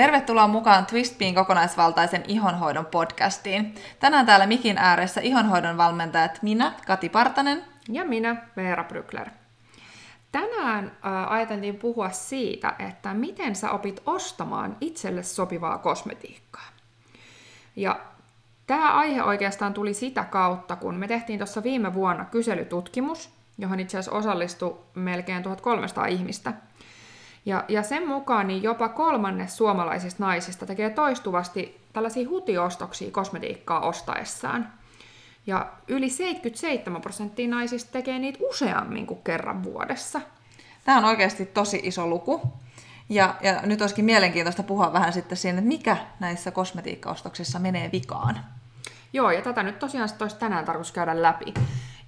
Tervetuloa mukaan Twistpiin kokonaisvaltaisen ihonhoidon podcastiin. Tänään täällä mikin ääressä ihonhoidon valmentajat minä, Kati Partanen. Ja minä, Veera Brykler. Tänään äh, ajateltiin puhua siitä, että miten sä opit ostamaan itselle sopivaa kosmetiikkaa. Ja tämä aihe oikeastaan tuli sitä kautta, kun me tehtiin tuossa viime vuonna kyselytutkimus, johon itse asiassa osallistui melkein 1300 ihmistä – ja, ja sen mukaan niin jopa kolmannes suomalaisista naisista tekee toistuvasti tällaisia hutiostoksia kosmetiikkaa ostaessaan. Ja yli 77 prosenttia naisista tekee niitä useammin kuin kerran vuodessa. Tämä on oikeasti tosi iso luku. Ja, ja nyt olisikin mielenkiintoista puhua vähän sitten siinä, että mikä näissä kosmetiikkaostoksissa menee vikaan. Joo, ja tätä nyt tosiaan olisi tänään tarkoitus käydä läpi.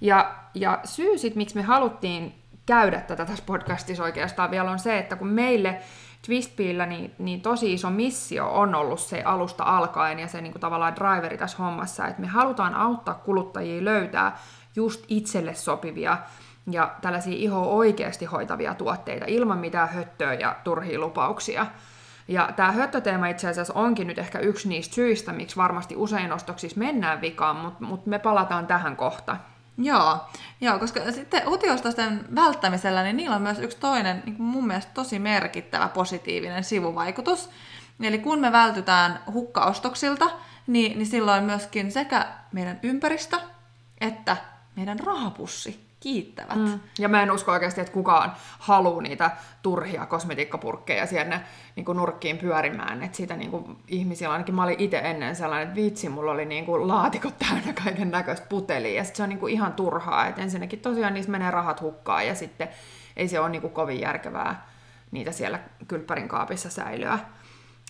Ja, ja syy sitten, miksi me haluttiin käydä tätä tässä podcastissa oikeastaan vielä on se, että kun meille Twistpillä niin, niin tosi iso missio on ollut se alusta alkaen ja se niin kuin tavallaan driveri tässä hommassa, että me halutaan auttaa kuluttajia löytää just itselle sopivia ja tällaisia iho oikeasti hoitavia tuotteita ilman mitään höttöä ja turhia lupauksia. Ja tämä höttöteema itse asiassa onkin nyt ehkä yksi niistä syistä, miksi varmasti usein ostoksissa mennään vikaan, mutta mut me palataan tähän kohta. Joo, joo, koska sitten hutiostosten välttämisellä, niin niillä on myös yksi toinen, niin mun mielestä tosi merkittävä positiivinen sivuvaikutus. Eli kun me vältytään hukkaostoksilta, niin, niin silloin myöskin sekä meidän ympäristö että meidän rahapussi kiittävät. Mm. Ja mä en usko oikeasti, että kukaan haluaa niitä turhia kosmetiikkapurkkeja sinne niin nurkkiin pyörimään. Että siitä niin kuin, ihmisillä, ainakin mä olin itse ennen sellainen, että vitsi, mulla oli niin kuin, laatikot täynnä kaiken näköistä putelia. Ja sit se on niin kuin, ihan turhaa. Että ensinnäkin tosiaan niissä menee rahat hukkaan ja sitten ei se ole niin kuin, kovin järkevää niitä siellä kylppärin kaapissa säilyä.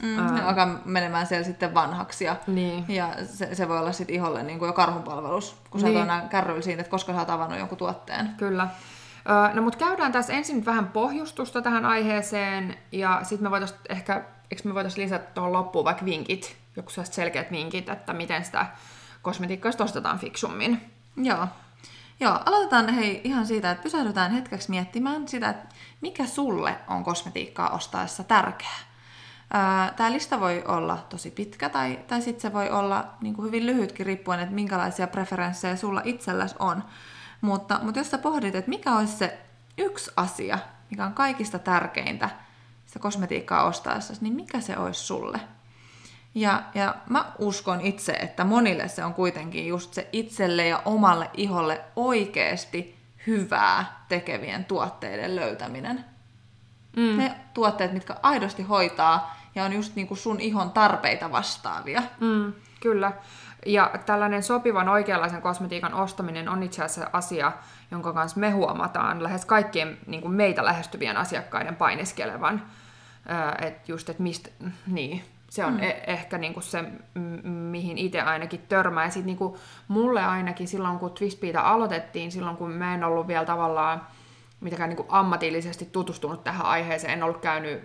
Mm, ne alkaa menemään siellä sitten vanhaksi ja, niin. ja se, se voi olla sitten iholle niin kuin jo karhunpalvelus, kun niin. sä niin. kärryillä siitä, että koska sä oot avannut jonkun tuotteen. Kyllä. Ö, no mutta käydään tässä ensin vähän pohjustusta tähän aiheeseen ja sitten me voitaisiin ehkä, eikö me voitaisiin lisätä tuohon loppuun vaikka vinkit, joku sellaiset selkeät vinkit, että miten sitä kosmetiikkaa ostetaan fiksummin. Joo. Joo, aloitetaan hei ihan siitä, että pysähdytään hetkeksi miettimään sitä, että mikä sulle on kosmetiikkaa ostaessa tärkeää. Tämä lista voi olla tosi pitkä tai, tai sitten se voi olla niin kuin hyvin lyhytkin riippuen, että minkälaisia preferenssejä sulla itselläsi on. Mutta, mutta jos sä pohdit, että mikä olisi se yksi asia, mikä on kaikista tärkeintä sitä kosmetiikkaa ostaessa, niin mikä se olisi sulle? Ja, ja mä uskon itse, että monille se on kuitenkin just se itselle ja omalle iholle oikeasti hyvää tekevien tuotteiden löytäminen. Mm. Ne tuotteet, mitkä aidosti hoitaa ja on just niin kuin sun ihon tarpeita vastaavia. Mm, kyllä. Ja tällainen sopivan oikeanlaisen kosmetiikan ostaminen on itse asiassa asia, jonka kanssa me huomataan lähes kaikkien niin kuin meitä lähestyvien asiakkaiden painiskelevan. Että just, että mistä, niin, se on mm. e- ehkä niinku se, mihin itse ainakin törmää. Ja sitten niinku mulle ainakin silloin, kun Twistbeata aloitettiin, silloin kun mä en ollut vielä tavallaan mitenkään niin kuin ammatillisesti tutustunut tähän aiheeseen. En ollut käynyt,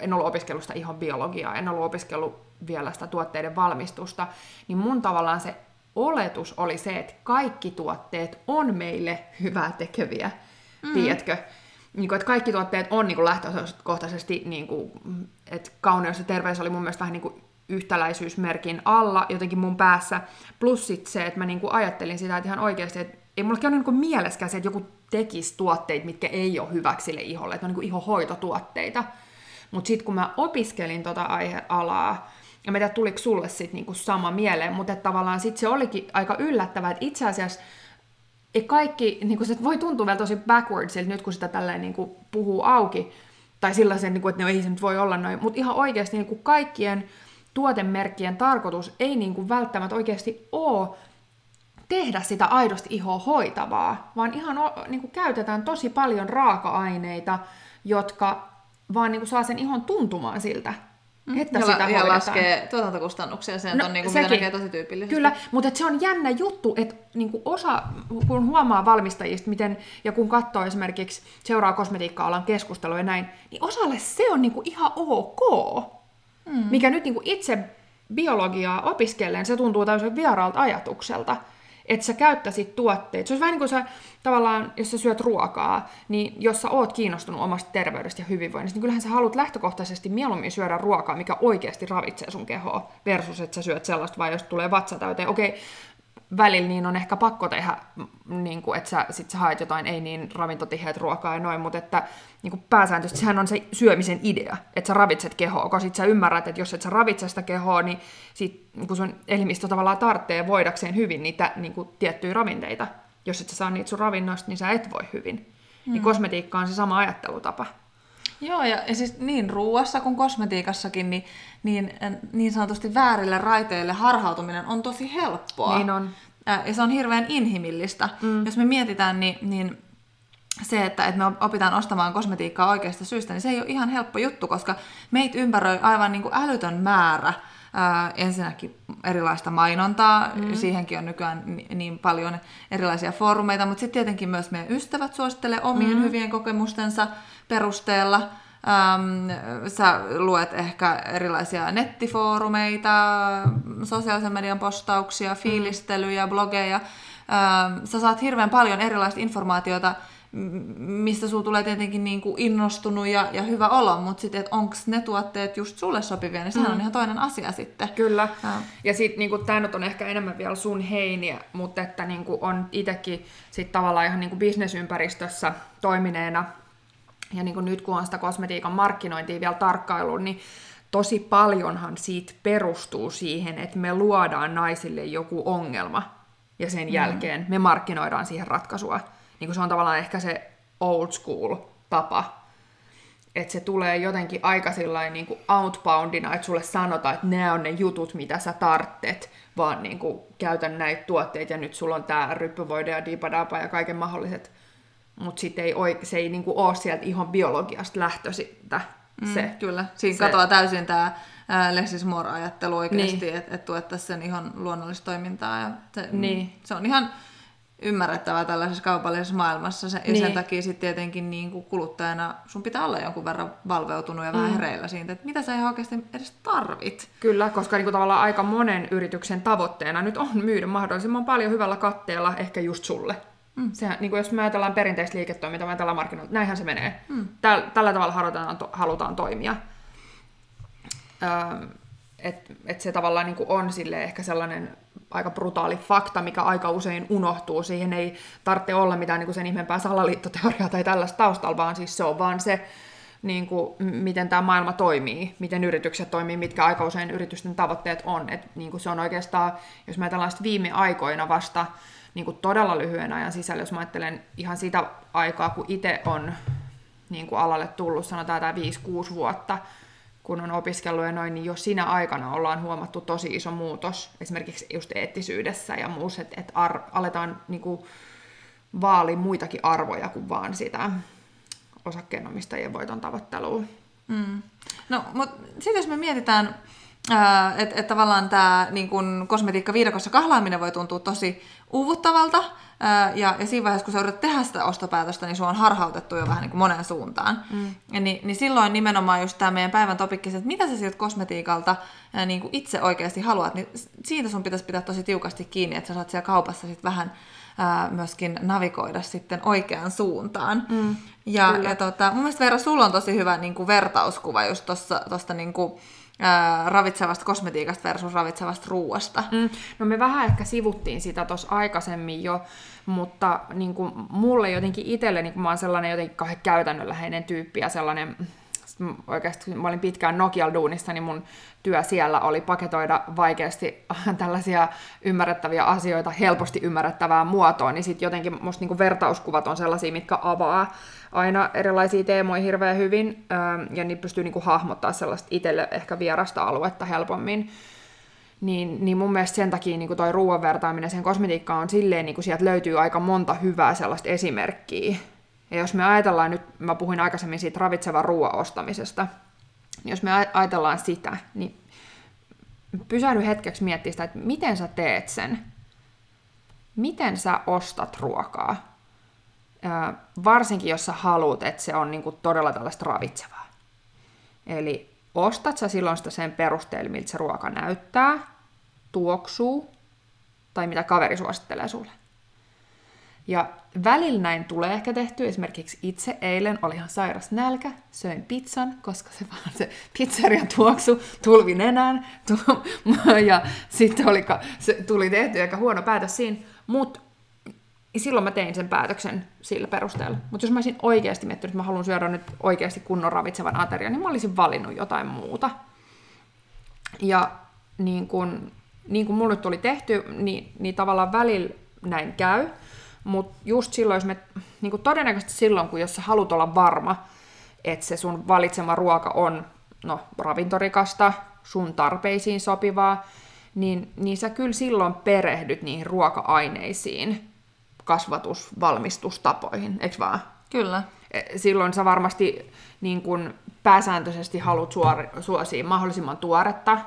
en ollut opiskellut sitä ihan biologiaa, en ollut opiskellut vielä sitä tuotteiden valmistusta, niin mun tavallaan se oletus oli se, että kaikki tuotteet on meille hyvää tekeviä, mm. tiedätkö? Niin kuin, että kaikki tuotteet on niin kuin lähtökohtaisesti, niin kuin, että kauneus ja terveys oli mun mielestä vähän niin kuin yhtäläisyysmerkin alla jotenkin mun päässä. Plus sit se, että mä niin kuin ajattelin sitä, että ihan oikeasti, että ei mulla ole niin mieleskään se, että joku tekisi tuotteita, mitkä ei ole hyväksi sille iholle, että ne on niin ihohoitotuotteita. Mutta sitten kun mä opiskelin tota aihealaa, ja mä tiedän, tuliko sulle sitten niinku sama mieleen, mutta tavallaan sitten se olikin aika yllättävää, että itse asiassa ei kaikki, niinku se voi tuntua vielä tosi backwardsilta nyt, kun sitä tälleen niinku puhuu auki, tai sellaisen, niinku, että no ei se nyt voi olla noin, mutta ihan oikeasti niinku kaikkien tuotemerkkien tarkoitus ei niinku välttämättä oikeasti ole tehdä sitä aidosti ihoa hoitavaa, vaan ihan niin kuin käytetään tosi paljon raaka-aineita, jotka vaan niin kuin saa sen ihon tuntumaan siltä, mm. että ja, sitä ja laskee tuotantokustannuksia, se no, on niin kuin, sekin, mitä näkee tosi tyypillisesti. Kyllä, mutta se on jännä juttu, että niin kuin osa, kun huomaa valmistajista, miten, ja kun katsoo esimerkiksi seuraa kosmetiikka-alan keskustelua ja näin, niin osalle se on niin kuin ihan ok. Mm. Mikä nyt niin kuin itse biologiaa opiskellen, se tuntuu täysin vieraalta ajatukselta että sä käyttäisit tuotteita. Se olisi vähän niin kuin sä, tavallaan, jos sä syöt ruokaa, niin jos sä oot kiinnostunut omasta terveydestä ja hyvinvoinnista, niin kyllähän sä haluat lähtökohtaisesti mieluummin syödä ruokaa, mikä oikeasti ravitsee sun kehoa, versus että sä syöt sellaista, vai jos tulee vatsa täyteen. Okei, välillä niin on ehkä pakko tehdä, niin kuin, että sä, sit sä haet jotain ei niin ravintotiheät ruokaa ja noin, mutta että niin kuin pääsääntöisesti sehän on se syömisen idea, että sä ravitset kehoa, koska sit sä ymmärrät, että jos et sä ravitse sitä kehoa, niin sit, niin kun sun elimistö tavallaan tarvitsee voidakseen hyvin niitä niin kuin, tiettyjä ravinteita. Jos et sä saa niitä sun ravinnoista, niin sä et voi hyvin. Niin hmm. Niin kosmetiikka on se sama ajattelutapa. Joo, ja, ja siis niin ruuassa kuin kosmetiikassakin, niin, niin, niin sanotusti väärille raiteille harhautuminen on tosi helppoa. Niin on. Ja se on hirveän inhimillistä. Mm. Jos me mietitään, niin, niin se, että, että me opitaan ostamaan kosmetiikkaa oikeasta syystä, niin se ei ole ihan helppo juttu, koska meitä ympäröi aivan niin kuin älytön määrä Ää, ensinnäkin erilaista mainontaa, mm. siihenkin on nykyään niin paljon erilaisia foorumeita, mutta sitten tietenkin myös meidän ystävät suosittelee omien mm. hyvien kokemustensa perusteella. Ähm, sä luet ehkä erilaisia nettifoorumeita, sosiaalisen median postauksia, mm. fiilistelyjä, blogeja. Ähm, sä saat hirveän paljon erilaista informaatiota, mistä sulla tulee tietenkin niin kuin innostunut ja, ja hyvä olo, mutta sitten, että onko ne tuotteet just sulle sopivia, niin sehän mm. on ihan toinen asia sitten. Kyllä. Ja, ja sitten niin tämä nyt on ehkä enemmän vielä sun heiniä, mutta että niin kuin on itsekin sit tavallaan ihan niin kuin bisnesympäristössä toimineena, ja niin kuin nyt kun on sitä kosmetiikan markkinointia vielä tarkkailuun, niin tosi paljonhan siitä perustuu siihen, että me luodaan naisille joku ongelma, ja sen mm. jälkeen me markkinoidaan siihen ratkaisua niin kuin se on tavallaan ehkä se old school tapa, että se tulee jotenkin aika sillain niin kuin outboundina, että sulle sanotaan, että nämä on ne jutut, mitä sä tarttet, vaan niin kuin käytän näitä tuotteita ja nyt sulla on tää ryppyvoide ja dipadapa ja kaiken mahdolliset. Mutta sitten ei, se ei niin kuin ole sieltä ihan biologiasta lähtöisintä. Mm, se, kyllä, siinä se, katoaa täysin tämä less is more-ajattelu oikeasti, niin. että et tuettaisiin sen ihan luonnollista toimintaa. Ja se, niin. se on ihan ymmärrettävää tällaisessa kaupallisessa maailmassa. Se, niin. Ja sen niin. takia sitten tietenkin niin kuin kuluttajana sun pitää olla jonkun verran valveutunut ja vähän mm. hereillä siitä, että mitä sä ihan oikeasti edes tarvit. Kyllä, koska niin kuin tavallaan aika monen yrityksen tavoitteena nyt on myydä mahdollisimman paljon hyvällä katteella ehkä just sulle. Mm. Sehän, niin kuin jos me ajatellaan perinteistä liiketoimintaa, me ajatellaan markkinoilla, näinhän se menee. Mm. Täl, tällä tavalla halutaan, to, halutaan toimia. Öö, että et se tavallaan niin kuin on sille ehkä sellainen aika brutaali fakta, mikä aika usein unohtuu. Siihen ei tarvitse olla mitään niin kuin sen ihmeempää salaliittoteoriaa tai tällaista taustalla, vaan siis se on vaan se, niin kuin, miten tämä maailma toimii, miten yritykset toimii, mitkä aika usein yritysten tavoitteet on. Et, niin kuin se on oikeastaan, jos mä ajatellaan viime aikoina vasta niin kuin todella lyhyen ajan sisällä, jos mä ajattelen ihan sitä aikaa, kun itse on niin kuin alalle tullut, sanotaan tämä 5-6 vuotta, kun on opiskellut ja noin, niin jo siinä aikana ollaan huomattu tosi iso muutos, esimerkiksi just eettisyydessä ja muussa, että, että ar- aletaan niin kuin, vaali muitakin arvoja kuin vaan sitä osakkeenomistajien voiton tavoittelua. Mm. No, mutta sitten jos me mietitään, että et tavallaan tämä niin kosmetiikka viidakossa kahlaaminen voi tuntua tosi uuvuttavalta, ja, ja siinä vaiheessa, kun sä yrität tehdä sitä ostopäätöstä, niin sua on harhautettu jo vähän niin kuin moneen suuntaan. Mm. Ja niin, niin silloin nimenomaan just tämä meidän päivän topikki, että mitä sä siltä kosmetiikalta ää, niin kuin itse oikeasti haluat, niin siitä sun pitäisi pitää tosi tiukasti kiinni, että sä saat siellä kaupassa sitten vähän ää, myöskin navigoida sitten oikeaan suuntaan. Mm. Ja, ja tota, mun mielestä Veera, sulla on tosi hyvä niin kuin vertauskuva just tuosta niin kuin, ravitsevasta kosmetiikasta versus ravitsevasta ruuasta. Mm. No me vähän ehkä sivuttiin sitä tuossa aikaisemmin jo, mutta niin kuin mulle jotenkin itselle, niin kuin mä oon sellainen jotenkin kauhean käytännönläheinen tyyppi ja sellainen, oikeasti mä olin pitkään Nokia duunissa, niin mun työ siellä oli paketoida vaikeasti tällaisia ymmärrettäviä asioita helposti ymmärrettävään muotoon, niin sitten jotenkin musta niinku vertauskuvat on sellaisia, mitkä avaa aina erilaisia teemoja hirveän hyvin, ja niin pystyy niinku hahmottaa sellaista itselle ehkä vierasta aluetta helpommin. Niin, niin mun mielestä sen takia niin toi ruoan vertaaminen sen kosmetiikkaan on silleen, niin sieltä löytyy aika monta hyvää sellaista esimerkkiä. Ja jos me ajatellaan nyt, mä puhuin aikaisemmin siitä ravitsevan ruoan ostamisesta, niin jos me ajatellaan sitä, niin pysähdy hetkeksi miettiä sitä, että miten sä teet sen. Miten sä ostat ruokaa? varsinkin jos sä haluat, että se on niinku todella tällaista ravitsevaa. Eli ostat sä silloin sitä sen perusteella, miltä se ruoka näyttää, tuoksuu, tai mitä kaveri suosittelee sulle. Ja välillä näin tulee ehkä tehty. Esimerkiksi itse eilen oli ihan sairas nälkä, söin pizzan, koska se vaan se pizzerian tuoksu tulvi nenään. Ja sitten oli, se tuli tehty aika huono päätös siinä. Mutta silloin mä tein sen päätöksen sillä perusteella. Mutta jos mä olisin oikeasti miettinyt, että mä haluan syödä nyt oikeasti kunnon ravitsevan aterian, niin mä olisin valinnut jotain muuta. Ja niin kun, niin kun mulle tuli tehty, niin, niin tavallaan välillä näin käy. Mutta just silloin, jos me, niin kuin todennäköisesti silloin, kun jos sä haluat olla varma, että se sun valitsema ruoka on no, ravintorikasta, sun tarpeisiin sopivaa, niin, niin sä kyllä silloin perehdyt niihin ruoka-aineisiin, kasvatusvalmistustapoihin, eikö vaan? Kyllä. E, silloin sä varmasti niin kun pääsääntöisesti haluat suosia mahdollisimman tuoretta,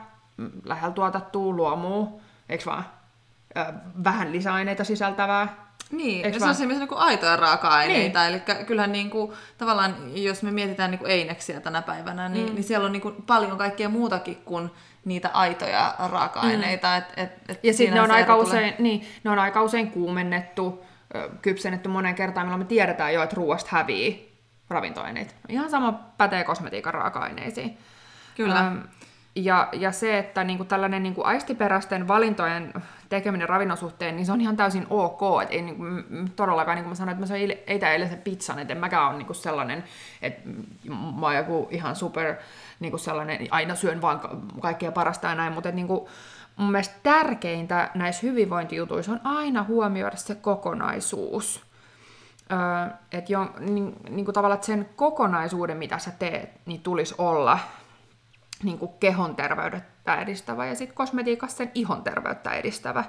lähellä tuotettua luomua, eikö vaan? Vähän lisäaineita sisältävää, niin, vaan? se on se niin aitoja raaka-aineita. Niin. Eli kyllähän niin kuin, tavallaan, jos me mietitään niin kuin eineksiä tänä päivänä, niin, mm. niin siellä on niin kuin paljon kaikkea muutakin kuin niitä aitoja raaka-aineita. Mm. Et, et, et ja sitten ne on, aika usein, niin, ne on aika usein kuumennettu, kypsennetty monen kertaan, milloin me tiedetään jo, että ruoasta hävii ravintoaineita. Ihan sama pätee kosmetiikan raaka-aineisiin. Kyllä. Ähm, ja, ja se, että niinku tällainen niinku aistiperäisten valintojen tekeminen ravinnon suhteen, niin se on ihan täysin ok. Et ei niinku, todellakaan, niin kuin mä sanoin, että mä söin eitä eilen sen pizzan, että en mäkään ole niinku sellainen, että mä oon joku ihan super niinku sellainen, aina syön vaan kaikkea parasta ja näin, mutta et niinku, mun mielestä tärkeintä näissä hyvinvointijutuissa on aina huomioida se kokonaisuus. Öö, että niin, niin kuin tavallaan, sen kokonaisuuden, mitä sä teet, niin tulisi olla niin kuin kehon terveyttä edistävä ja sitten kosmetiikassa sen ihon terveyttä edistävä.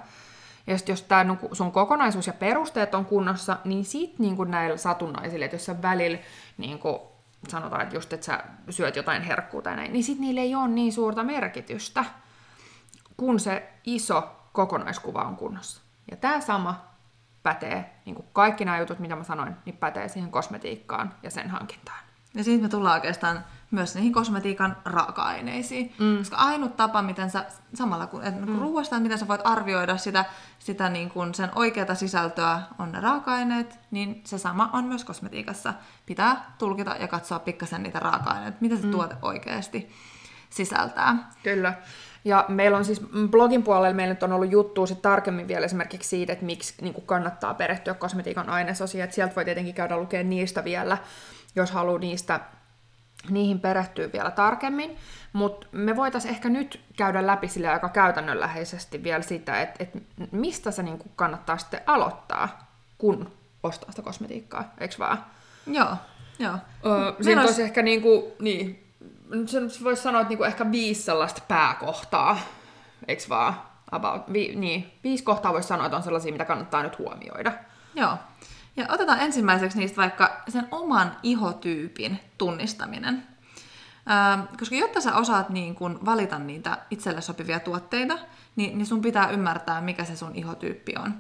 Ja sit jos tämä sun kokonaisuus ja perusteet on kunnossa, niin sitten niin näillä satunnaisilla, että jos sä välillä niin kuin sanotaan, että just, että sä syöt jotain herkkuu tai näin, niin sitten niillä ei ole niin suurta merkitystä, kun se iso kokonaiskuva on kunnossa. Ja tämä sama pätee, niin kuin kaikki nämä jutut, mitä mä sanoin, niin pätee siihen kosmetiikkaan ja sen hankintaan. Ja sitten me tullaan oikeastaan myös niihin kosmetiikan raaka-aineisiin. Mm. Koska ainut tapa, miten sä, samalla kun, et, mm. ruoasta, miten sä voit arvioida sitä, sitä niin kuin sen oikeata sisältöä on ne raaka-aineet, niin se sama on myös kosmetiikassa. Pitää tulkita ja katsoa pikkasen niitä raaka-aineita, mitä se mm. tuote oikeasti sisältää. Kyllä. Ja meillä on siis blogin puolella meillä nyt on ollut juttua sit tarkemmin vielä esimerkiksi siitä, että miksi niin kannattaa perehtyä kosmetiikan ainesosiin. Sieltä voi tietenkin käydä lukemaan niistä vielä, jos haluaa niistä niihin perehtyy vielä tarkemmin, mutta me voitaisiin ehkä nyt käydä läpi sille aika käytännönläheisesti vielä sitä, että, että mistä se niin kannattaa sitten aloittaa, kun ostaa sitä kosmetiikkaa, eikö vaan? Joo, joo. Öö, siinä olisi ehkä niin kuin, niin, sen voisi sanoa, että niin kuin ehkä viisi sellaista pääkohtaa, eikö vaan? About, vi, niin, viisi kohtaa voisi sanoa, että on sellaisia, mitä kannattaa nyt huomioida. Joo. Ja otetaan ensimmäiseksi niistä vaikka sen oman ihotyypin tunnistaminen. Ähm, koska jotta sä osaat niin kun valita niitä itselle sopivia tuotteita, niin, niin sun pitää ymmärtää, mikä se sun ihotyyppi on.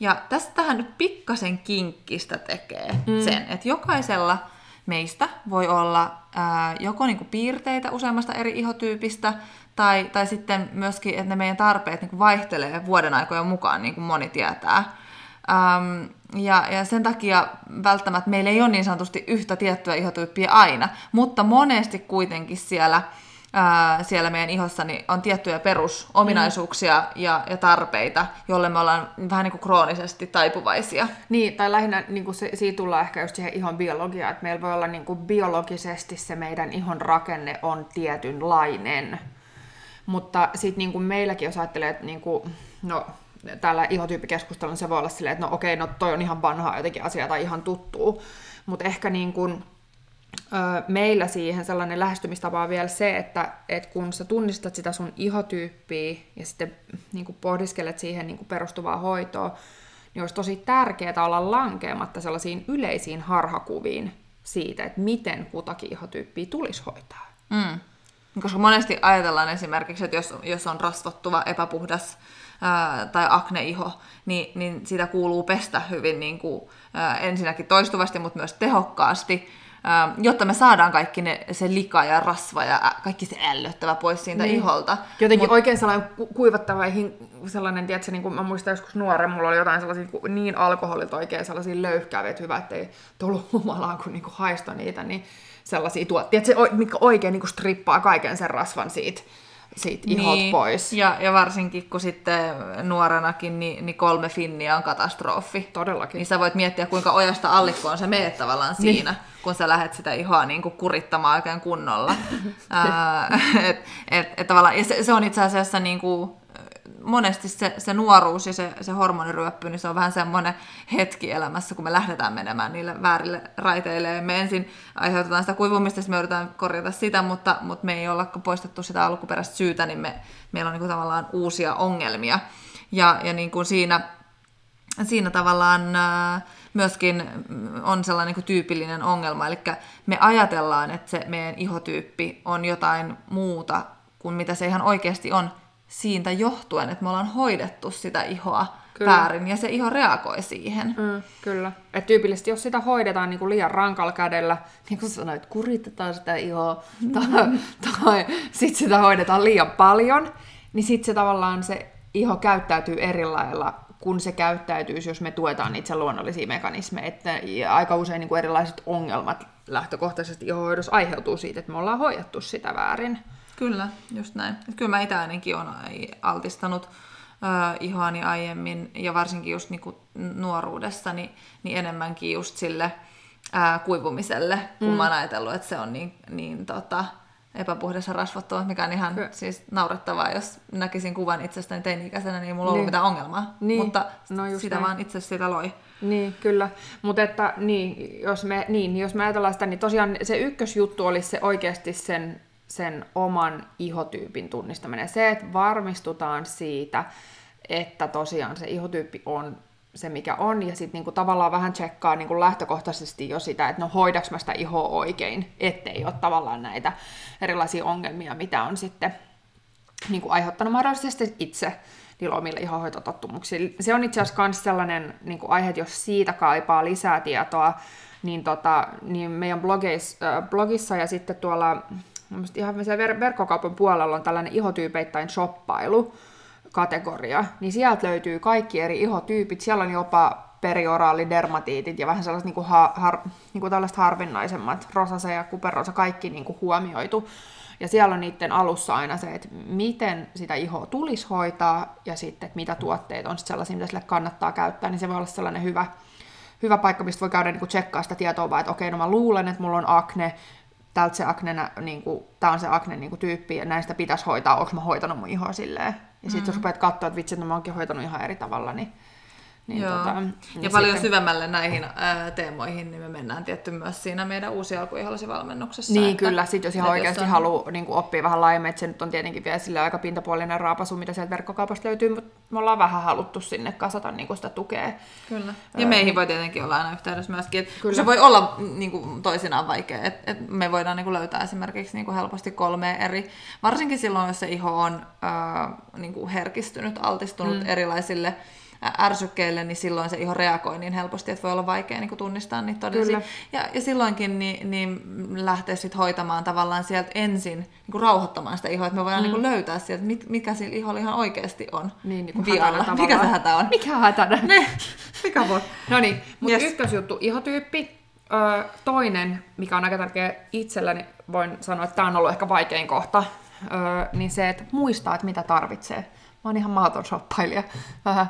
Ja tästä tähän nyt pikkasen kinkkistä tekee mm. sen, että jokaisella meistä voi olla ää, joko niinku piirteitä useammasta eri ihotyypistä, tai, tai sitten myöskin, että ne meidän tarpeet niinku vaihtelee vuoden aikojen mukaan, niin kuin moni tietää. Ähm, ja, ja sen takia välttämättä meillä ei ole niin sanotusti yhtä tiettyä ihotyyppiä aina, mutta monesti kuitenkin siellä, ää, siellä meidän ihossa niin on tiettyjä perusominaisuuksia mm. ja, ja tarpeita, jolle me ollaan vähän niin kuin kroonisesti taipuvaisia. Niin, tai lähinnä niin kuin se, siitä tullaan ehkä just siihen ihon biologiaan, että meillä voi olla niin kuin biologisesti se meidän ihon rakenne on tietynlainen. Mutta sitten niin meilläkin, jos ajattelee, että niin kuin, no, täällä ihotyyppikeskustelun se voi olla silleen, että no okei, no toi on ihan vanhaa jotenkin asia tai ihan tuttuu. Mutta ehkä niin kun, ö, meillä siihen sellainen lähestymistapa on vielä se, että et kun sä tunnistat sitä sun ihotyyppiä ja sitten niin pohdiskelet siihen niin perustuvaa hoitoa, niin olisi tosi tärkeää olla lankeamatta sellaisiin yleisiin harhakuviin siitä, että miten kutakin ihotyyppiä tulisi hoitaa. Mm. Koska monesti ajatellaan esimerkiksi, että jos, jos on rasvottuva, epäpuhdas ää, tai akneiho, niin, niin sitä kuuluu pestä hyvin niin kuin, ää, ensinnäkin toistuvasti, mutta myös tehokkaasti. jotta me saadaan kaikki ne, se lika ja rasva ja kaikki se ällöttävä pois siitä niin. iholta. Jotenkin Mut... oikein sellainen ku- kuivattava sellainen, tiedätkö, niin kuin mä muistan joskus nuoren, mulla oli jotain sellaisia niin alkoholilta oikein sellaisia löyhkääviä, että hyvä, ettei tullut humalaan, kun niin kuin haisto niitä, niin sellaisia tuotteita, mitkä oikein niin kuin strippaa kaiken sen rasvan siitä siitä ihot niin, pois. Ja, ja varsinkin kun sitten nuorenakin, niin, niin kolme finniä on katastrofi. Todellakin. Niin sä voit miettiä, kuinka ojasta allikkoon sä meet tavallaan niin. siinä, kun sä lähdet sitä ihoa niin kuin kurittamaan oikein kunnolla. Ää, et, et, et tavallaan, ja se, se on itse asiassa niin kuin, monesti se, se nuoruus ja se, se hormoniryöppy, niin se on vähän semmoinen hetki elämässä, kun me lähdetään menemään niille väärille raiteille. Ja me ensin aiheutetaan sitä kuivumista, me yritetään korjata sitä, mutta, mutta me ei olla poistettu sitä alkuperäistä syytä, niin me, meillä on niin kuin tavallaan uusia ongelmia. Ja, ja niin kuin siinä, siinä tavallaan myöskin on sellainen niin tyypillinen ongelma, eli me ajatellaan, että se meidän ihotyyppi on jotain muuta kuin mitä se ihan oikeasti on, siitä johtuen, että me ollaan hoidettu sitä ihoa kyllä. väärin ja se iho reagoi siihen. Mm, kyllä. Et tyypillisesti jos sitä hoidetaan niin kuin liian rankalla kädellä, niin kuin sanoit, kuritetaan sitä ihoa, mm. tai, tai sitten sitä hoidetaan liian paljon, niin sitten se tavallaan se iho käyttäytyy eri lailla kun se käyttäytyisi, jos me tuetaan itse luonnollisia mekanismeja. Että aika usein niin kuin erilaiset ongelmat lähtökohtaisesti ihohoidossa aiheutuu siitä, että me ollaan hoidettu sitä väärin. Kyllä, just näin. Et kyllä mä itse ainakin olen altistanut äh, ihoani aiemmin, ja varsinkin just niinku nuoruudessa, niin, niin enemmänkin just sille äh, kuivumiselle, kun mm. mä oon ajatellut, että se on niin, niin tota, epäpuhdas ja rasvattua, mikä on ihan Ky- siis naurettavaa, jos näkisin kuvan itsestäni teini-ikäisenä, niin ei mulla niin. ollut mitään ongelmaa. Niin. Mutta no sitä näin. vaan itse sitä loi. Niin, kyllä. Mutta että niin, jos me, niin, jos me ajatellaan sitä, niin tosiaan se ykkösjuttu olisi se oikeasti sen sen oman ihotyypin tunnistaminen. Se, että varmistutaan siitä, että tosiaan se ihotyyppi on se, mikä on, ja sitten niinku tavallaan vähän tsekkaa niinku lähtökohtaisesti jo sitä, että no hoidaks mä sitä ihoa oikein, ettei ole tavallaan näitä erilaisia ongelmia, mitä on sitten niinku aiheuttanut mahdollisesti itse niillä omilla ihohoitotottumuksilla. Se on itse asiassa myös sellainen niinku aihe, että jos siitä kaipaa lisää tietoa, niin, tota, niin meidän blogeis, äh, blogissa ja sitten tuolla ihan ver- verkkokaupan puolella on tällainen ihotyypeittäin shoppailu, kategoria, niin sieltä löytyy kaikki eri ihotyypit. Siellä on jopa perioraalidermatiitit ja vähän sellaiset niin kuin ha, har, niin kuin tällaiset harvinaisemmat, rosase ja kuperosa, kaikki niin kuin huomioitu. Ja siellä on niiden alussa aina se, että miten sitä ihoa tulisi hoitaa ja sitten, että mitä tuotteet on sellaisia, mitä sille kannattaa käyttää, niin se voi olla sellainen hyvä, hyvä paikka, mistä voi käydä niin kuin tsekkaa sitä tietoa, vaan että okei, no mä luulen, että mulla on akne, tältä se akne, niin kuin, tää on se akne niin kuin, tyyppi, ja näistä pitäisi hoitaa, onko mä hoitanut mun ihoa silleen. Ja sitten mm. jos rupeat katsoa, että vitsi, että mä oonkin hoitanut ihan eri tavalla, niin niin Joo. Tota, niin ja paljon sitten... syvemmälle näihin ää, teemoihin, niin me mennään tietty myös siinä meidän uusi alkuihallasi-valmennuksessa. Niin että, kyllä, sitten jos ihan oikeasti on... haluaa niin oppia vähän laajemmin, että se nyt on tietenkin vielä sille aika pintapuolinen raapasu, mitä sieltä verkkokaupasta löytyy, mutta me ollaan vähän haluttu sinne kasata niin sitä tukea. Kyllä. Ja öö, meihin voi tietenkin olla aina yhteydessä myöskin, että kyllä. se voi olla niin kuin, toisinaan vaikea, että, että me voidaan niin kuin, löytää esimerkiksi niin kuin, helposti kolme eri, varsinkin silloin, jos se iho on äh, niin kuin, herkistynyt, altistunut mm. erilaisille ärsykkeille, niin silloin se iho reagoi niin helposti, että voi olla vaikea niin tunnistaa niitä todellisia. Ja, ja silloinkin niin, niin lähtee sitten hoitamaan tavallaan sieltä ensin niin kuin rauhoittamaan sitä ihoa, että me voidaan mm. niin kuin löytää sieltä, mit, mikä sillä iholla ihan oikeasti on niin, niin vialla. Mikä se hätä on? Mikä hätä? Ne, mikä voi? No niin, mutta yes. ykkösjuttu, ihotyyppi. Öö, toinen, mikä on aika tärkeä itselläni, voin sanoa, että tämä on ollut ehkä vaikein kohta, öö, niin se, että muistaa, että mitä tarvitsee. Mä oon ihan mahdoton shoppailija. Vähän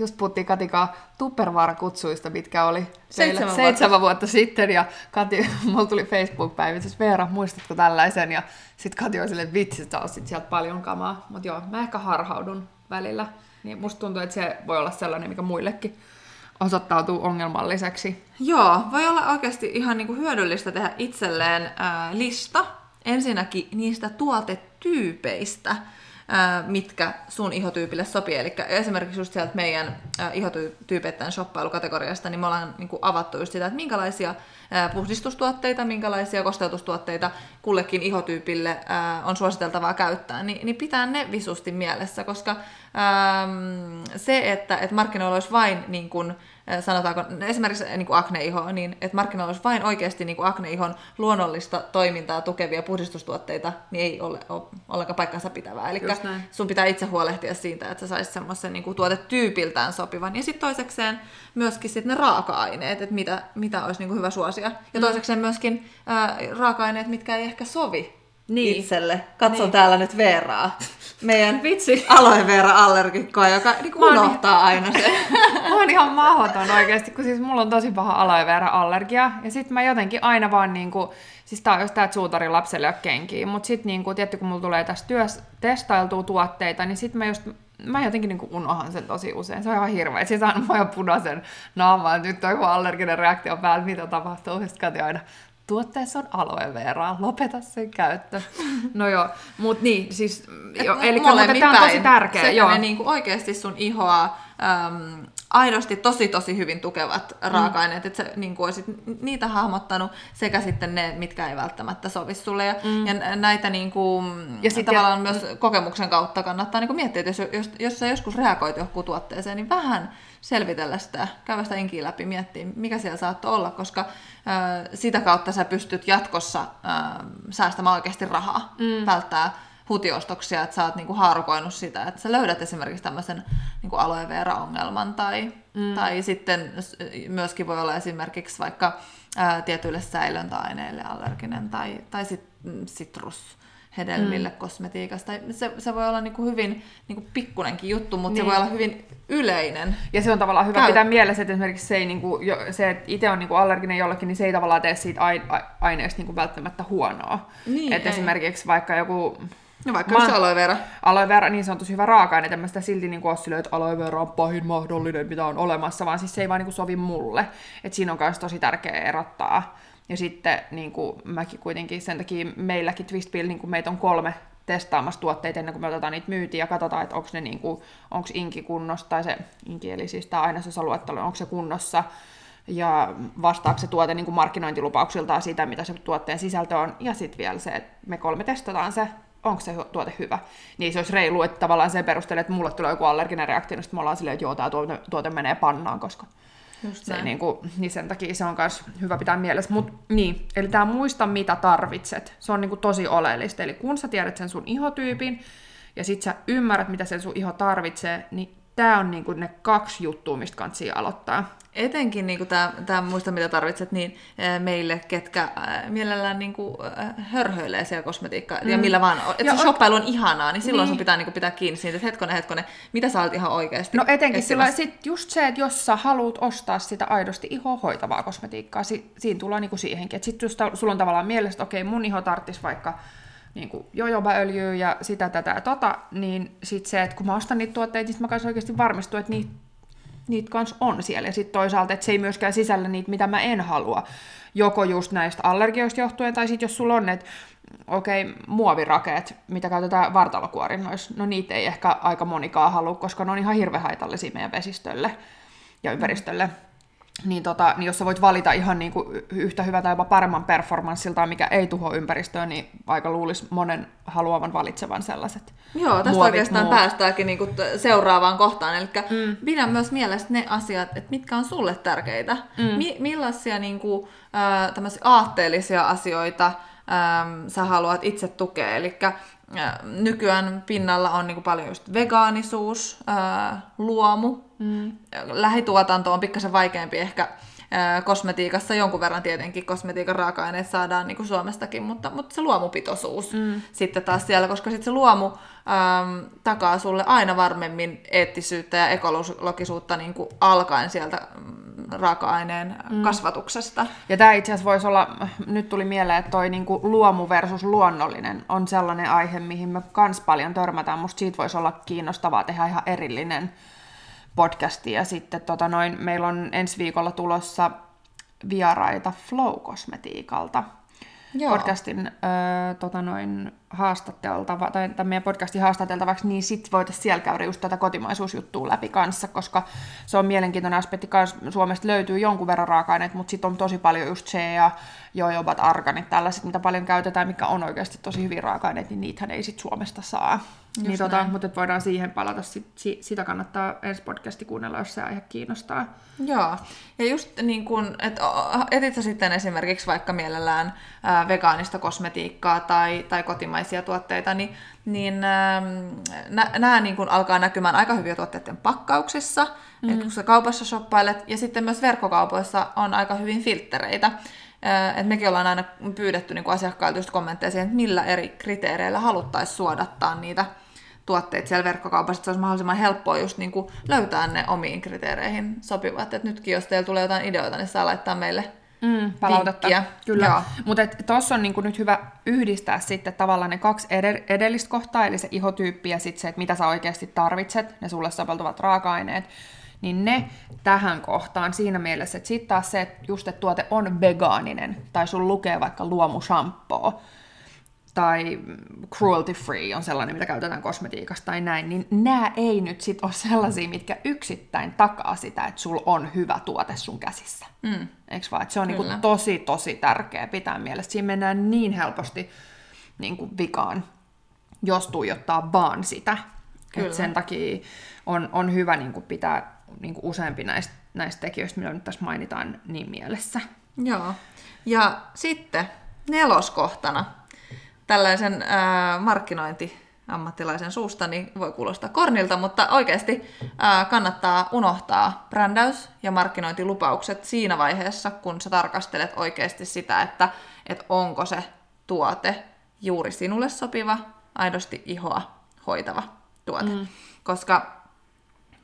just puhuttiin Katikaa Tupperware-kutsuista, mitkä oli seitsemän, seitsemän vuotta. vuotta sitten, ja Kati, mulla tuli Facebook-päivitys, Veera, muistatko tällaisen, ja sitten Kati oli silleen, vitsi, että sit sieltä paljon kamaa, mutta joo, mä ehkä harhaudun välillä, niin musta tuntuu, että se voi olla sellainen, mikä muillekin osoittautuu ongelmalliseksi. Joo, voi olla oikeasti ihan niinku hyödyllistä tehdä itselleen ää, lista ensinnäkin niistä tuotetyypeistä, mitkä sun ihotyypille sopii. Eli esimerkiksi just sieltä meidän ihotyypeittäin shoppailukategoriasta, niin me ollaan niin kuin avattu just sitä, että minkälaisia puhdistustuotteita, minkälaisia kosteutustuotteita kullekin ihotyypille on suositeltavaa käyttää, niin, pitää ne visusti mielessä, koska se, että, että markkinoilla olisi vain niin kuin, sanotaanko esimerkiksi niin kuin akneiho, niin että markkinoilla olisi vain oikeasti niin kuin akneihon luonnollista toimintaa tukevia puhdistustuotteita, niin ei ole, ole ollenkaan paikkansa pitävää. Eli sun pitää itse huolehtia siitä, että sä saisit semmoisen niin kuin tuotetyypiltään sopivan. Ja sitten toisekseen myöskin sit ne raaka-aineet, että mitä, mitä olisi niin kuin hyvä suosia. Ja toisekseen myöskin äh, raaka-aineet, mitkä ei ehkä sovi Niin. itselle. Katson niin. täällä nyt Veeraa, meidän Vitsi. aloe Veera allergikkoa, joka niin oon unohtaa aina sen. Mä oon ihan mahdoton oikeasti, kun siis mulla on tosi paha aloe vera allergia. Ja sit mä jotenkin aina vaan niinku, siis tää on just tää, että suutarin lapselle ole kenkiä. Mut sit niinku, tietty kun mulla tulee tässä työssä testailtua tuotteita, niin sit mä just mä jotenkin niinku unohan sen tosi usein. Se on ihan hirveä. Siis aina mä oon punaisen naamaan, että nyt on joku allerginen reaktio päällä, mitä tapahtuu. Sitten katsoin aina, tuotteessa on aloe vera, lopeta sen käyttö. No joo, mut niin, siis, jo, eli tämä on tosi tärkeä. Sekä joo. ne niin kuin oikeasti sun ihoa äm, aidosti tosi tosi hyvin tukevat raaka-aineet, että sä niin kuin olisit niitä hahmottanut, sekä sitten ne, mitkä ei välttämättä sovi sulle. Ja, mm. ja näitä niin kuin, Ja ja sit- tavallaan myös kokemuksen kautta kannattaa niin kuin miettiä, että jos, jos, jos sä joskus reagoit johonkin tuotteeseen, niin vähän selvitellä sitä, käydä sitä inkiä läpi, miettiä, mikä siellä saattoi olla, koska äh, sitä kautta sä pystyt jatkossa äh, säästämään oikeasti rahaa, mm. välttää hutiostoksia, että sä oot niinku haarukoinut sitä, että sä löydät esimerkiksi tämmöisen niinku aloe vera-ongelman tai, mm. tai sitten myöskin voi olla esimerkiksi vaikka ää, tietyille säilöntäaineille allerginen tai, tai sit, mm, citrus hedelmille mm. kosmetiikasta. Tai Se, se voi olla niinku hyvin niinku pikkunenkin juttu, mutta niin. Niin. se voi olla hyvin yleinen. Ja se on tavallaan hyvä Käy- pitää mielessä, että esimerkiksi se, ei, niinku, jo, se että itse on niinku allerginen jollekin, niin se ei tavallaan tee siitä ai, ai, aineesta niinku välttämättä huonoa. Niin, että ei. esimerkiksi vaikka joku No vaikka just aloe vera. aloe vera, niin se on tosi hyvä raaka-aine, että mä sitä silti niinku ole silleen, että aloe vera on pahin mahdollinen, mitä on olemassa, vaan siis se ei vaan niinku sovi mulle. Että siinä on myös tosi tärkeää erottaa. Ja sitten niin kuin mäkin kuitenkin sen takia meilläkin Twistbill, niin kuin meitä on kolme testaamassa tuotteita ennen kuin me otetaan niitä myytiin ja katsotaan, että onko ne niin kuin, onko inki kunnossa, tai se inki eli siis tämä ainesosaluettelo, onko se kunnossa, ja vastaako se tuote niin kuin markkinointilupauksiltaan sitä, mitä se tuotteen sisältö on, ja sitten vielä se, että me kolme testataan se, onko se tuote hyvä. Niin se olisi reilu, että tavallaan sen perusteella, että mulle tulee joku allerginen reaktio, niin sitten me ollaan silleen, että joo, tämä tuote, tuote menee pannaan, koska Just se näin. niin, kuin, niin sen takia se on myös hyvä pitää mielessä. Mut, niin, eli tämä muista mitä tarvitset, se on niin kuin tosi oleellista. Eli kun sä tiedät sen sun ihotyypin ja sit sä ymmärrät mitä sen sun iho tarvitsee, niin tämä on niin kuin ne kaksi juttua, mistä kannattaa aloittaa. Etenkin niin tämä, tämä muista mitä tarvitset, niin meille, ketkä mielellään niin kuin, äh, hörhöilee siellä kosmetiikkaa, mm. ja millä vaan, että se shoppailu on ihanaa, niin silloin Niin. sun pitää niin kuin, pitää kiinni siitä, että hetkonen, hetkonen, mitä sä olet ihan oikeasti No etenkin sillä sit just se, että jos sä haluat ostaa sitä aidosti ihoa hoitavaa kosmetiikkaa, si- siinä tullaan niinku siihenkin. Että sit just ta- sulla on tavallaan mielessä, että okei, mun iho tarttis vaikka niinku jojobaöljyä ja sitä, tätä ja tota, niin sit se, että kun mä ostan niitä tuotteita, niin mä kanssa oikeasti varmistua, että niitä niitä kans on siellä. Ja sitten toisaalta, että se ei myöskään sisällä niitä, mitä mä en halua. Joko just näistä allergioista johtuen, tai sitten jos sulla on, että okei, okay, muovirakeet, mitä käytetään vartalokuorinnoissa, no niitä ei ehkä aika monikaan halua, koska ne on ihan hirveän haitallisia meidän vesistölle ja ympäristölle. Mm. Niin, tota, niin jos sä voit valita ihan niinku y- yhtä hyvää tai jopa paremman performanssiltaan, mikä ei tuho ympäristöä, niin aika luulisi monen haluavan valitsevan sellaiset Joo, tästä muovit oikeastaan muut. päästäänkin niinku t- seuraavaan kohtaan. Eli mm. pidä myös mielessä ne asiat, että mitkä on sulle tärkeitä. Mm. Mi- millaisia niinku, äh, tämmöisiä aatteellisia asioita ähm, sä haluat itse tukea. Eli äh, nykyään pinnalla on niinku paljon just vegaanisuus, äh, luomu. Mm. Lähituotanto on pikkasen vaikeampi ehkä äh, kosmetiikassa jonkun verran tietenkin kosmetiikan raaka-aineet saadaan niin kuin Suomestakin, mutta, mutta se luomupitoisuus mm. sitten taas siellä, koska sitten se luomu äm, takaa sulle aina varmemmin eettisyyttä ja ekologisuutta niin kuin alkaen sieltä mm, raaka-aineen mm. kasvatuksesta. Ja tämä itse asiassa voisi olla, nyt tuli mieleen, että toi niinku luomu versus luonnollinen on sellainen aihe, mihin me kans paljon törmätään. Musta siitä voisi olla kiinnostavaa tehdä ihan erillinen podcasti. Ja sitten tota noin, meillä on ensi viikolla tulossa vieraita Flow-kosmetiikalta. Joo. Podcastin ö, tota noin, haastateltava, tai tämän meidän podcastin haastateltavaksi, niin sit voitaisiin siellä käydä just tätä kotimaisuusjuttua läpi kanssa, koska se on mielenkiintoinen aspekti kanssa. Suomesta löytyy jonkun verran raaka-aineet, mutta sitten on tosi paljon just shea, jojobat, arganit, tällaiset, mitä paljon käytetään, mikä on oikeasti tosi hyvin raaka-aineet, niin niitähän ei sit Suomesta saa. niin tota, mutta voidaan siihen palata, sit, sitä kannattaa ensi podcasti kuunnella, jos se aihe kiinnostaa. Joo, ja just niin kuin, että etit sä sitten esimerkiksi vaikka mielellään ää, vegaanista kosmetiikkaa tai, tai kotimaisia tuotteita, niin, niin nämä niin kuin alkaa näkymään aika hyviä tuotteiden pakkauksissa, mm-hmm. että kun sä kaupassa shoppailet, ja sitten myös verkkokaupoissa on aika hyvin filtreitä. Et mekin ollaan aina pyydetty niin asiakkailta just kommentteja siihen, että millä eri kriteereillä haluttaisiin suodattaa niitä tuotteita siellä verkkokaupassa, että se olisi mahdollisimman helppoa just niin kuin löytää ne omiin kriteereihin sopivat. Et nytkin, jos teillä tulee jotain ideoita, niin saa laittaa meille mm, palautetta. Vinkkiä. Kyllä. Mutta tuossa on niinku nyt hyvä yhdistää sitten tavallaan ne kaksi edellistä kohtaa, eli se ihotyyppi ja sitten se, että mitä sä oikeasti tarvitset, ne sulle soveltuvat raaka-aineet niin ne tähän kohtaan siinä mielessä, että sitten taas se, että just että tuote on vegaaninen, tai sun lukee vaikka luomushampoo, tai cruelty free on sellainen, mitä käytetään kosmetiikassa tai näin, niin nämä ei nyt sit ole sellaisia, mitkä yksittäin takaa sitä, että sulla on hyvä tuote sun käsissä. Mm. Eikö vaan? Että se on niinku tosi, tosi tärkeä pitää mielessä. Siinä mennään niin helposti niinku vikaan, jos tuijottaa vaan sitä. Et sen takia on, on hyvä niinku pitää niinku useampi näistä, näistä tekijöistä, mitä nyt tässä mainitaan, niin mielessä. Joo. Ja sitten neloskohtana tällaisen äh, markkinointi ammattilaisen suusta, niin voi kuulostaa kornilta, mutta oikeasti ää, kannattaa unohtaa brändäys ja markkinointilupaukset siinä vaiheessa, kun sä tarkastelet oikeasti sitä, että et onko se tuote juuri sinulle sopiva, aidosti ihoa hoitava tuote. Mm. Koska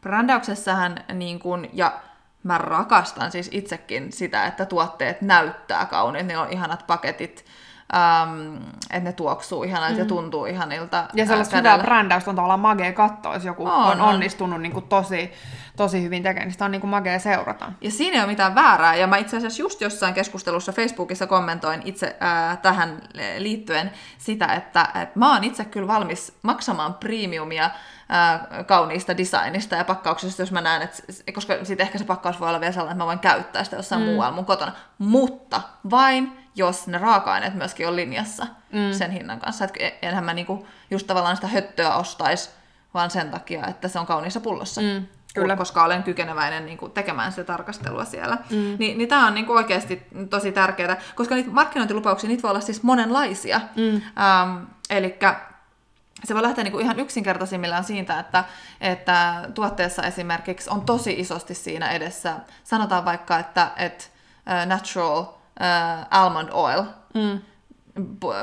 brändäyksessähän niin kun, ja mä rakastan siis itsekin sitä, että tuotteet näyttää kauniit, ne on ihanat paketit, Um, että ne tuoksuu ihanalta mm. ja tuntuu ihanilta. Ja sellaista hyvää brändäystä on tavallaan magea katsoa, jos joku on, on onnistunut niin kuin tosi, tosi hyvin tekemään, niin sitä on niin kuin magea seurata. Ja siinä ei ole mitään väärää, ja mä itse asiassa just jossain keskustelussa Facebookissa kommentoin itse ää, tähän liittyen sitä, että et mä oon itse kyllä valmis maksamaan premiumia kauniista designista ja pakkauksesta, jos mä näen, että, koska sitten ehkä se pakkaus voi olla vielä sellainen, että mä voin käyttää sitä jossain mm. muualla mun kotona, mutta vain jos ne raaka-aineet myöskin on linjassa mm. sen hinnan kanssa. Et enhän mä niinku just tavallaan sitä höttöä ostaisi, vaan sen takia, että se on kauniissa pullossa. Mm. Kyllä. koska olen kykeneväinen niin kuin, tekemään sitä tarkastelua siellä. Mm. Ni, niin tämä on niin kuin, oikeasti tosi tärkeää, koska niitä markkinointilupauksia niitä voi olla siis monenlaisia. Mm. Ähm, Eli se voi lähteä niin kuin ihan yksinkertaisimmillaan siitä, että, että tuotteessa esimerkiksi on tosi isosti siinä edessä. Sanotaan vaikka, että, että natural uh, almond oil, mm.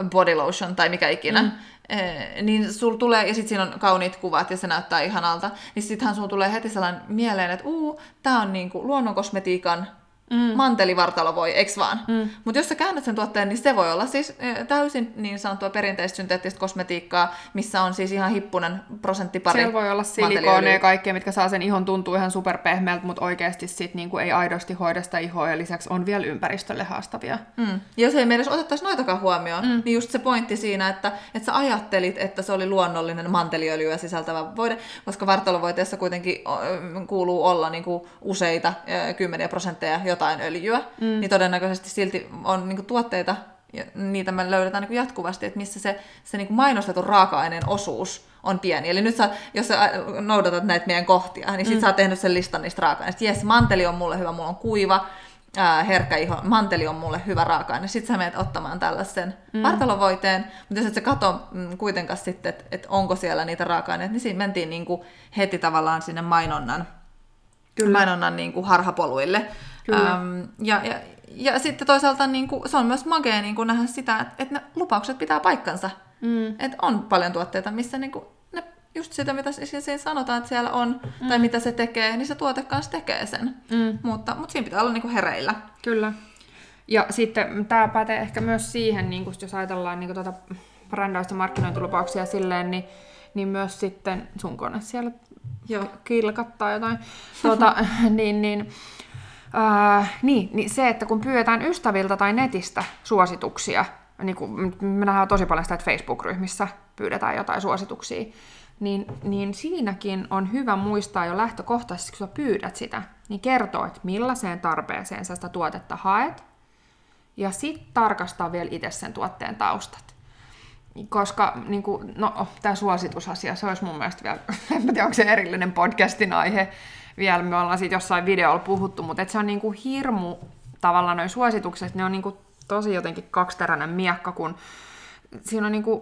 body lotion tai mikä ikinä, mm. Eh, niin sul tulee, ja sitten siinä on kauniit kuvat ja se näyttää ihanalta, niin sittenhän sulla tulee heti sellainen mieleen, että uu, tää on niinku luonnonkosmetiikan mm. mantelivartalo voi, eks vaan? Mm. Mutta jos sä käännät sen tuotteen, niin se voi olla siis eh, täysin niin sanottua perinteistä synteettistä kosmetiikkaa, missä on siis ihan hippunen prosenttipari Siellä voi olla silikooneja ja kaikkea, mitkä saa sen ihon tuntua ihan superpehmeältä, mutta oikeasti sit niinku ei aidosti hoida sitä ihoa ja lisäksi on vielä ympäristölle haastavia. Mm. Ja jos ei me edes otettaisi noitakaan huomioon, mm. niin just se pointti siinä, että, että sä ajattelit, että se oli luonnollinen manteliöljyä sisältävä voide, koska vartalovoiteessa kuitenkin kuuluu olla niinku useita kymmeniä prosentteja jotain öljyä, mm. niin todennäköisesti silti on niin kuin, tuotteita, ja niitä me löydetään niin kuin, jatkuvasti, että missä se, se niin kuin mainostetun raaka-aineen osuus on pieni. Eli nyt sä, jos sä noudatat näitä meidän kohtia, niin sit mm. sä oot tehnyt sen listan niistä raaka-aineista. Jes, manteli on mulle hyvä, mulla on kuiva, ää, herkkä iho, manteli on mulle hyvä raaka-aine. Sitten sä menet ottamaan tällaisen mm. vartalovoiteen, mutta jos et sä katso mm, kuitenkaan sitten, että et onko siellä niitä raaka-aineita, niin siinä mentiin niin kuin heti tavallaan sinne mainonnan, Kyllä. mainonnan niin kuin harhapoluille. Ähm, ja, ja, ja sitten toisaalta niin kuin, se on myös magea niin kuin nähdä sitä, että, että ne lupaukset pitää paikkansa. Mm. Että on paljon tuotteita, missä niin kuin, ne, just sitä, mitä siinä sanotaan, että siellä on, mm. tai mitä se tekee, niin se tuote kanssa tekee sen. Mm. Mutta, mutta siinä pitää olla niin kuin hereillä. Kyllä. Ja sitten tämä pätee ehkä myös siihen, niin kuin, jos ajatellaan niin kuin, tuota brändäystä markkinointilupauksia silleen, niin, niin myös sitten sun kone siellä Joo. kilkattaa jotain, tuota, niin, niin Uh, niin, niin se, että kun pyydetään ystäviltä tai netistä suosituksia, niin kuin, me nähdään tosi paljon sitä, että Facebook-ryhmissä pyydetään jotain suosituksia, niin, niin siinäkin on hyvä muistaa jo lähtökohtaisesti, kun sä pyydät sitä, niin kertoo, että millaiseen tarpeeseen sä sitä tuotetta haet, ja sitten tarkastaa vielä itse sen tuotteen taustat. Koska niin kuin, no, tämä suositusasia, se olisi mun mielestä vielä, en tiedä onko se erillinen podcastin aihe vielä, me ollaan siitä jossain videolla puhuttu, mutta se on niin kuin hirmu tavallaan noin suositukset, ne on niin kuin tosi jotenkin kaksiteräinen miekka, kun siinä on niin kuin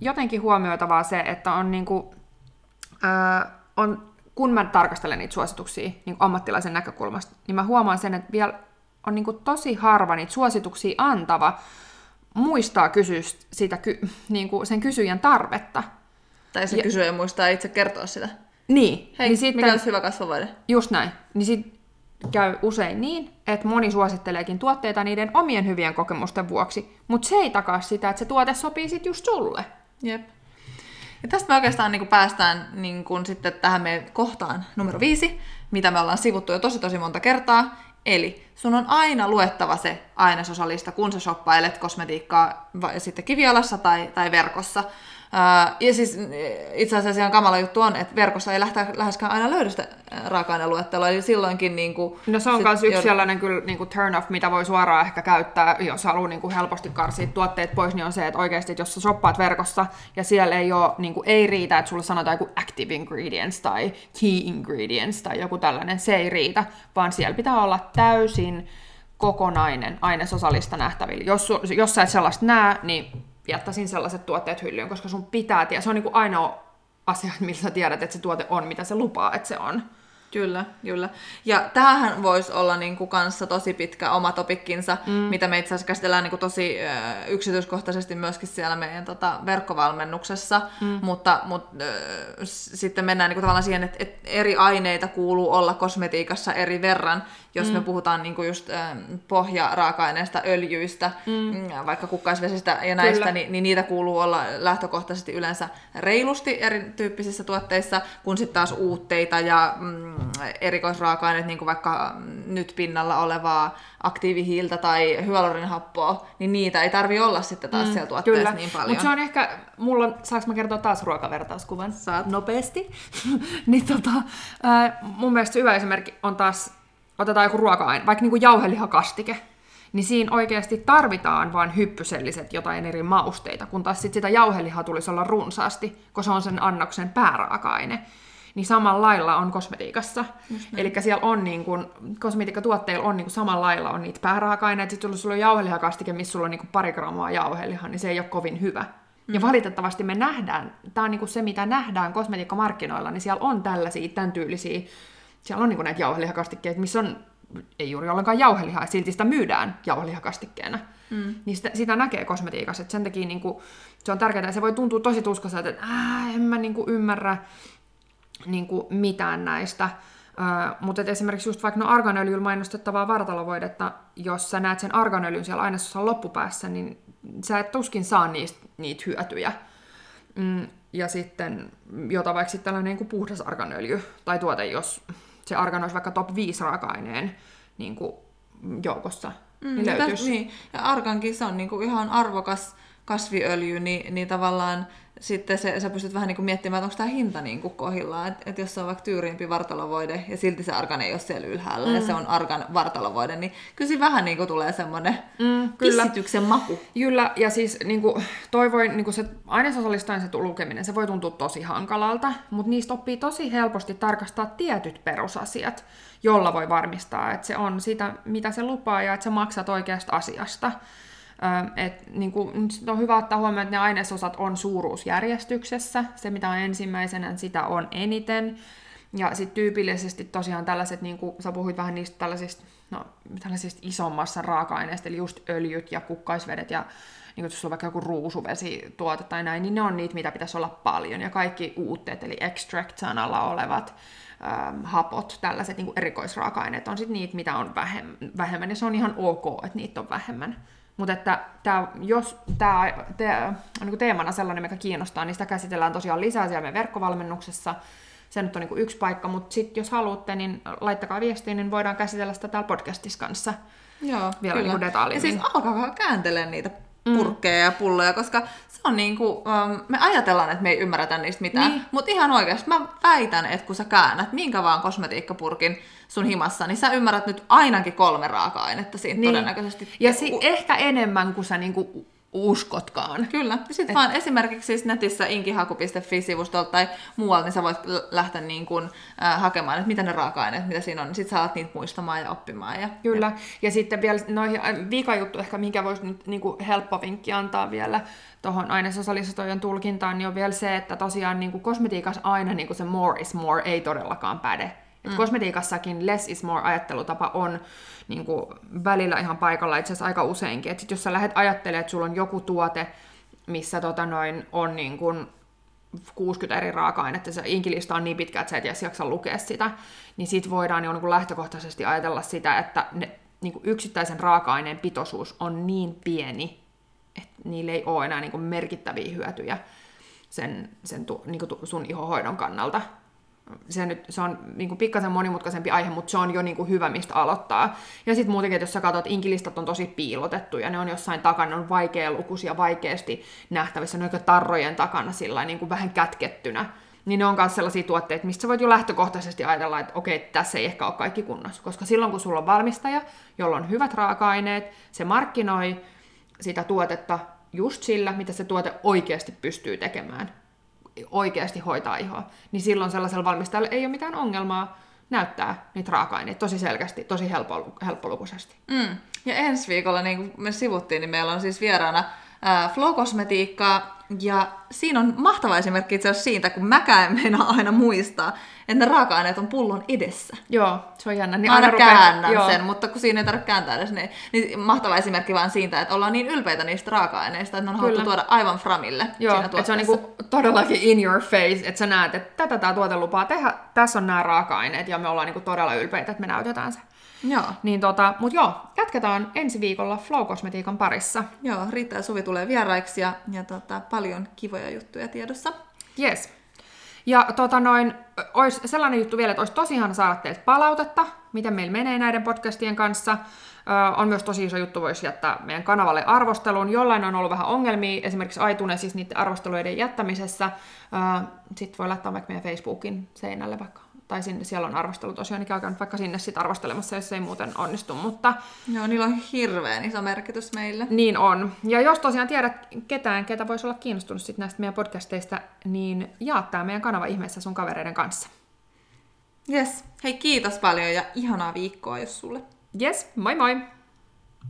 jotenkin huomioitavaa se, että on, niin kuin, ää, on kun mä tarkastelen niitä suosituksia niin ammattilaisen näkökulmasta, niin mä huomaan sen, että vielä on niin kuin tosi harva niitä suosituksia antava muistaa kysyä sitä, ky, niin kuin sen kysyjän tarvetta. Tai se ja, kysyjä muistaa itse kertoa sitä. Niin. Hei, niin sitten, mikä olisi hyvä kasvavaide? Just näin. Niin sit käy usein niin, että moni suositteleekin tuotteita niiden omien hyvien kokemusten vuoksi, mutta se ei takaa sitä, että se tuote sopii sitten just sulle. Jep. Ja tästä me oikeastaan niin kuin päästään niin kuin sitten tähän meidän kohtaan numero viisi, mitä me ollaan sivuttu jo tosi tosi monta kertaa. Eli sun on aina luettava se ainesosalista, kun sä shoppailet kosmetiikkaa sitten kivialassa tai, tai verkossa. Ja siis itse asiassa ihan kamala juttu on, että verkossa ei lähteä läheskään aina löydy sitä raaka-aineluettelua, eli silloinkin... Niin kuin, no se on myös yksi jo... sellainen kyllä niin kuin turn off, mitä voi suoraan ehkä käyttää, jos haluaa niin kuin helposti karsia tuotteet pois, niin on se, että oikeasti, että jos sä shoppaat verkossa ja siellä ei ole, niin kuin, ei riitä, että sulle sanotaan joku active ingredients tai key ingredients tai joku tällainen, se ei riitä, vaan siellä pitää olla täysin kokonainen ainesosalista nähtävillä. Jos, jos sä et sellaista näe, niin jättäisin sellaiset tuotteet hyllyyn, koska sun pitää tietää, se on niin kuin ainoa asia, millä sä tiedät, että se tuote on, mitä se lupaa, että se on. Kyllä, kyllä. Ja tämähän voisi olla niin kuin kanssa tosi pitkä oma topikkinsa, mm. mitä me itse asiassa käsitellään niin kuin tosi ö, yksityiskohtaisesti myöskin siellä meidän tota, verkkovalmennuksessa, mm. mutta, mutta ö, sitten mennään niin kuin tavallaan siihen, että, että eri aineita kuuluu olla kosmetiikassa eri verran, jos mm. me puhutaan niin kuin just ö, pohjaraaka-aineista, öljyistä, mm. mm vaikka kukkaisvesistä ja näistä, niin, niin niitä kuuluu olla lähtökohtaisesti yleensä reilusti erityyppisissä tuotteissa, kun sitten taas uutteita ja mm, erikoisraaka-aineet, niin kuin vaikka nyt pinnalla olevaa aktiivihiiltä tai hyaluronihappoa, niin niitä ei tarvi olla sitten taas mm, siellä tuotteessa kyllä. niin paljon. Mutta se on ehkä, mulla on, saanko mä kertoa taas ruokavertauskuvan? Saat nopeasti. niin tota, äh, mun mielestä hyvä esimerkki on taas, otetaan joku ruoka-aine, vaikka niinku jauhelihakastike, niin siinä oikeasti tarvitaan vain hyppyselliset jotain eri mausteita, kun taas sit sitä jauhelihaa tulisi olla runsaasti, koska se on sen annoksen pääraaka-aine niin samalla lailla on kosmetiikassa. Eli siellä on niin kun, kosmetiikkatuotteilla on niin kun samalla lailla on niitä pääraaka-aineita, sitten sulla on jauhelihakastike, missä sulla on niin pari grammaa jauhelihaa, niin se ei ole kovin hyvä. Mm. Ja valitettavasti me nähdään, tämä on niin se mitä nähdään kosmetiikkamarkkinoilla, niin siellä on tällaisia, tämän tyylisiä, siellä on niin näitä jauhelihakastikkeita, missä on ei juuri ollenkaan jauhelihaa, silti sitä myydään jauhelihakastikkeena. Mm. Niin sitä, sitä näkee kosmetiikassa, että sen takia niin kuin, se on tärkeää, että se voi tuntua tosi tuskaiselta, että en mä niin kuin ymmärrä, niin kuin mitään näistä. Uh, mutta esimerkiksi just vaikka no arganöljyllä mainostettavaa vartalovoidetta, jos sä näet sen arganöljyn siellä ainesosan loppupäässä, niin sä et tuskin saa niistä, niitä hyötyjä. Mm, ja sitten, jota vaikka sitten tällainen niin kuin puhdas arganöljy tai tuote, jos se argan olisi vaikka top 5 raaka-aineen niin kuin joukossa, mm, niin löytyisi. Niin. Ja argankin se on niin kuin ihan arvokas kasviöljy, niin, niin tavallaan sitten se, sä pystyt vähän niin kuin miettimään, että onko tämä hinta niin kuin kohillaan. Että et jos se on vaikka tyyriimpi vartalovoide ja silti se argan ei ole siellä ylhäällä mm. ja se on argan vartalovoide, niin kyllä vähän niin kuin tulee semmoinen mm, kyllä. kissityksen maku. Kyllä, ja siis niin kuin, toi voi, niin kuin se ainesosallisten se lukeminen, se voi tuntua tosi hankalalta, mutta niistä oppii tosi helposti tarkastaa tietyt perusasiat, jolla voi varmistaa, että se on sitä, mitä se lupaa ja että sä maksat oikeasta asiasta. Et, niin kuin, on hyvä ottaa huomioon, että ne ainesosat on suuruusjärjestyksessä. Se, mitä on ensimmäisenä, sitä on eniten. Ja sitten tyypillisesti tosiaan tällaiset, niin kuin sä puhuit vähän niistä tällaisista, no, tällaisista isommassa raaka-aineista, eli just öljyt ja kukkaisvedet ja niin kuin jos on vaikka joku ruusuvesi tuote tai näin, niin ne on niitä, mitä pitäisi olla paljon. Ja kaikki uutteet, eli extract-sanalla olevat ähm, hapot, tällaiset niin kuin erikoisraaka-aineet, on sitten niitä, mitä on vähemmän. Ja se on ihan ok, että niitä on vähemmän. Mutta että tää, jos tämä te, on niin teemana sellainen, mikä kiinnostaa, niin sitä käsitellään tosiaan lisää siellä meidän verkkovalmennuksessa. Se nyt on niin yksi paikka, mutta sitten jos haluatte, niin laittakaa viestiä, niin voidaan käsitellä sitä täällä podcastissa kanssa Joo, vielä kyllä. niin Ja siis alkakaa kääntelemään niitä purkkeja ja pulloja, koska se on niinku, um, me ajatellaan, että me ei ymmärretä niistä mitään, Niin. mutta ihan oikeasti mä väitän, että kun sä käännät minkä vaan kosmetiikkapurkin sun himassa, niin sä ymmärrät nyt ainakin kolme raaka-ainetta siinä Niin. todennäköisesti. Ja si- ehkä enemmän kuin sä niinku uskotkaan. Kyllä. Ja sitten vaan esimerkiksi siis netissä inkihaku.fi-sivustolta tai muualta, niin sä voit lähteä niin kuin, äh, hakemaan, että mitä ne raaka-aineet, mitä siinä on, niin sitten sä alat niitä muistamaan ja oppimaan. Ja, Kyllä. Ja sitten vielä noihin äh, viikajuttu, ehkä minkä voisi nyt niin kuin helppo vinkki antaa vielä tuohon ainesosalistojen tulkintaan, niin on vielä se, että tosiaan niin kuin kosmetiikassa aina niin kuin se more is more ei todellakaan päde. Et Kosmetiikassakin less is more ajattelutapa on niin kuin välillä ihan paikalla, itse asiassa aika useinkin. Et sit jos sä lähdet ajattelemaan, että sulla on joku tuote, missä tota noin, on niin kuin 60 eri raaka-ainetta, se inkilista on niin pitkä, että sä et edes jaksa lukea sitä, niin sit voidaan jo niin kuin lähtökohtaisesti ajatella sitä, että ne, niin kuin yksittäisen raaka-aineen pitoisuus on niin pieni, että niillä ei ole enää niin kuin merkittäviä hyötyjä sen, sen tu, niin kuin sun ihohoidon kannalta. Se, nyt, se on niin kuin pikkasen monimutkaisempi aihe, mutta se on jo niin kuin hyvä, mistä aloittaa. Ja sitten muutenkin, että jos sä katsot, inkilistat on tosi piilotettu ja ne on jossain takana, on vaikea lukuisia, vaikeasti nähtävissä, ne on tarrojen takana sillä niin kuin vähän kätkettynä. Niin ne on myös sellaisia tuotteita, mistä sä voit jo lähtökohtaisesti ajatella, että okei, tässä ei ehkä ole kaikki kunnossa. Koska silloin, kun sulla on valmistaja, jolla on hyvät raaka-aineet, se markkinoi sitä tuotetta just sillä, mitä se tuote oikeasti pystyy tekemään, oikeasti hoitaa ihoa, niin silloin sellaisella valmistajalla ei ole mitään ongelmaa näyttää niitä raaka-aineita tosi selkeästi, tosi helppo, helppolukuisesti. Mm. Ja ensi viikolla, niin kuin me sivuttiin, niin meillä on siis vieraana ää, Flow-kosmetiikkaa, ja siinä on mahtava esimerkki itse asiassa siitä, kun mäkään en meinaa aina muistaa, että ne raaka-aineet on pullon edessä. Joo, se on jännä. Niin aina rupeaa- käännän joo. sen, mutta kun siinä ei tarvitse kääntää edes, niin, niin mahtava esimerkki vaan siitä, että ollaan niin ylpeitä niistä raaka-aineista, että ne on haluttu tuoda aivan framille Joo, siinä että se on niinku todellakin in your face, että sä näet, että tätä tämä tuote lupaa tehdä, tässä on nämä raaka-aineet ja me ollaan niinku todella ylpeitä, että me näytetään se. Joo. Niin tota, mut joo, jatketaan ensi viikolla Flow-kosmetiikan parissa. Joo, Riitta ja Suvi tulee vieraiksi ja, ja tota, paljon kivoja juttuja tiedossa. Yes. Ja tota noin, olisi sellainen juttu vielä, että olisi tosi ihana saada teiltä palautetta, miten meillä menee näiden podcastien kanssa. Ö, on myös tosi iso juttu, voisi jättää meidän kanavalle arvostelun. Jollain on ollut vähän ongelmia, esimerkiksi iTunesissa niiden arvosteluiden jättämisessä. Sitten voi laittaa vaikka meidän Facebookin seinälle vaikka, tai sinne, siellä on arvostelu tosiaan, niin käykää vaikka sinne sit arvostelemassa, jos se ei muuten onnistu. Mutta Joo, niillä on hirveän iso merkitys meille. niin on. Ja jos tosiaan tiedät ketään, ketä voisi olla kiinnostunut sit näistä meidän podcasteista, niin jaa tää meidän kanava ihmeessä sun kavereiden kanssa. Yes. Hei, kiitos paljon ja ihanaa viikkoa jos sulle. Yes, moi moi!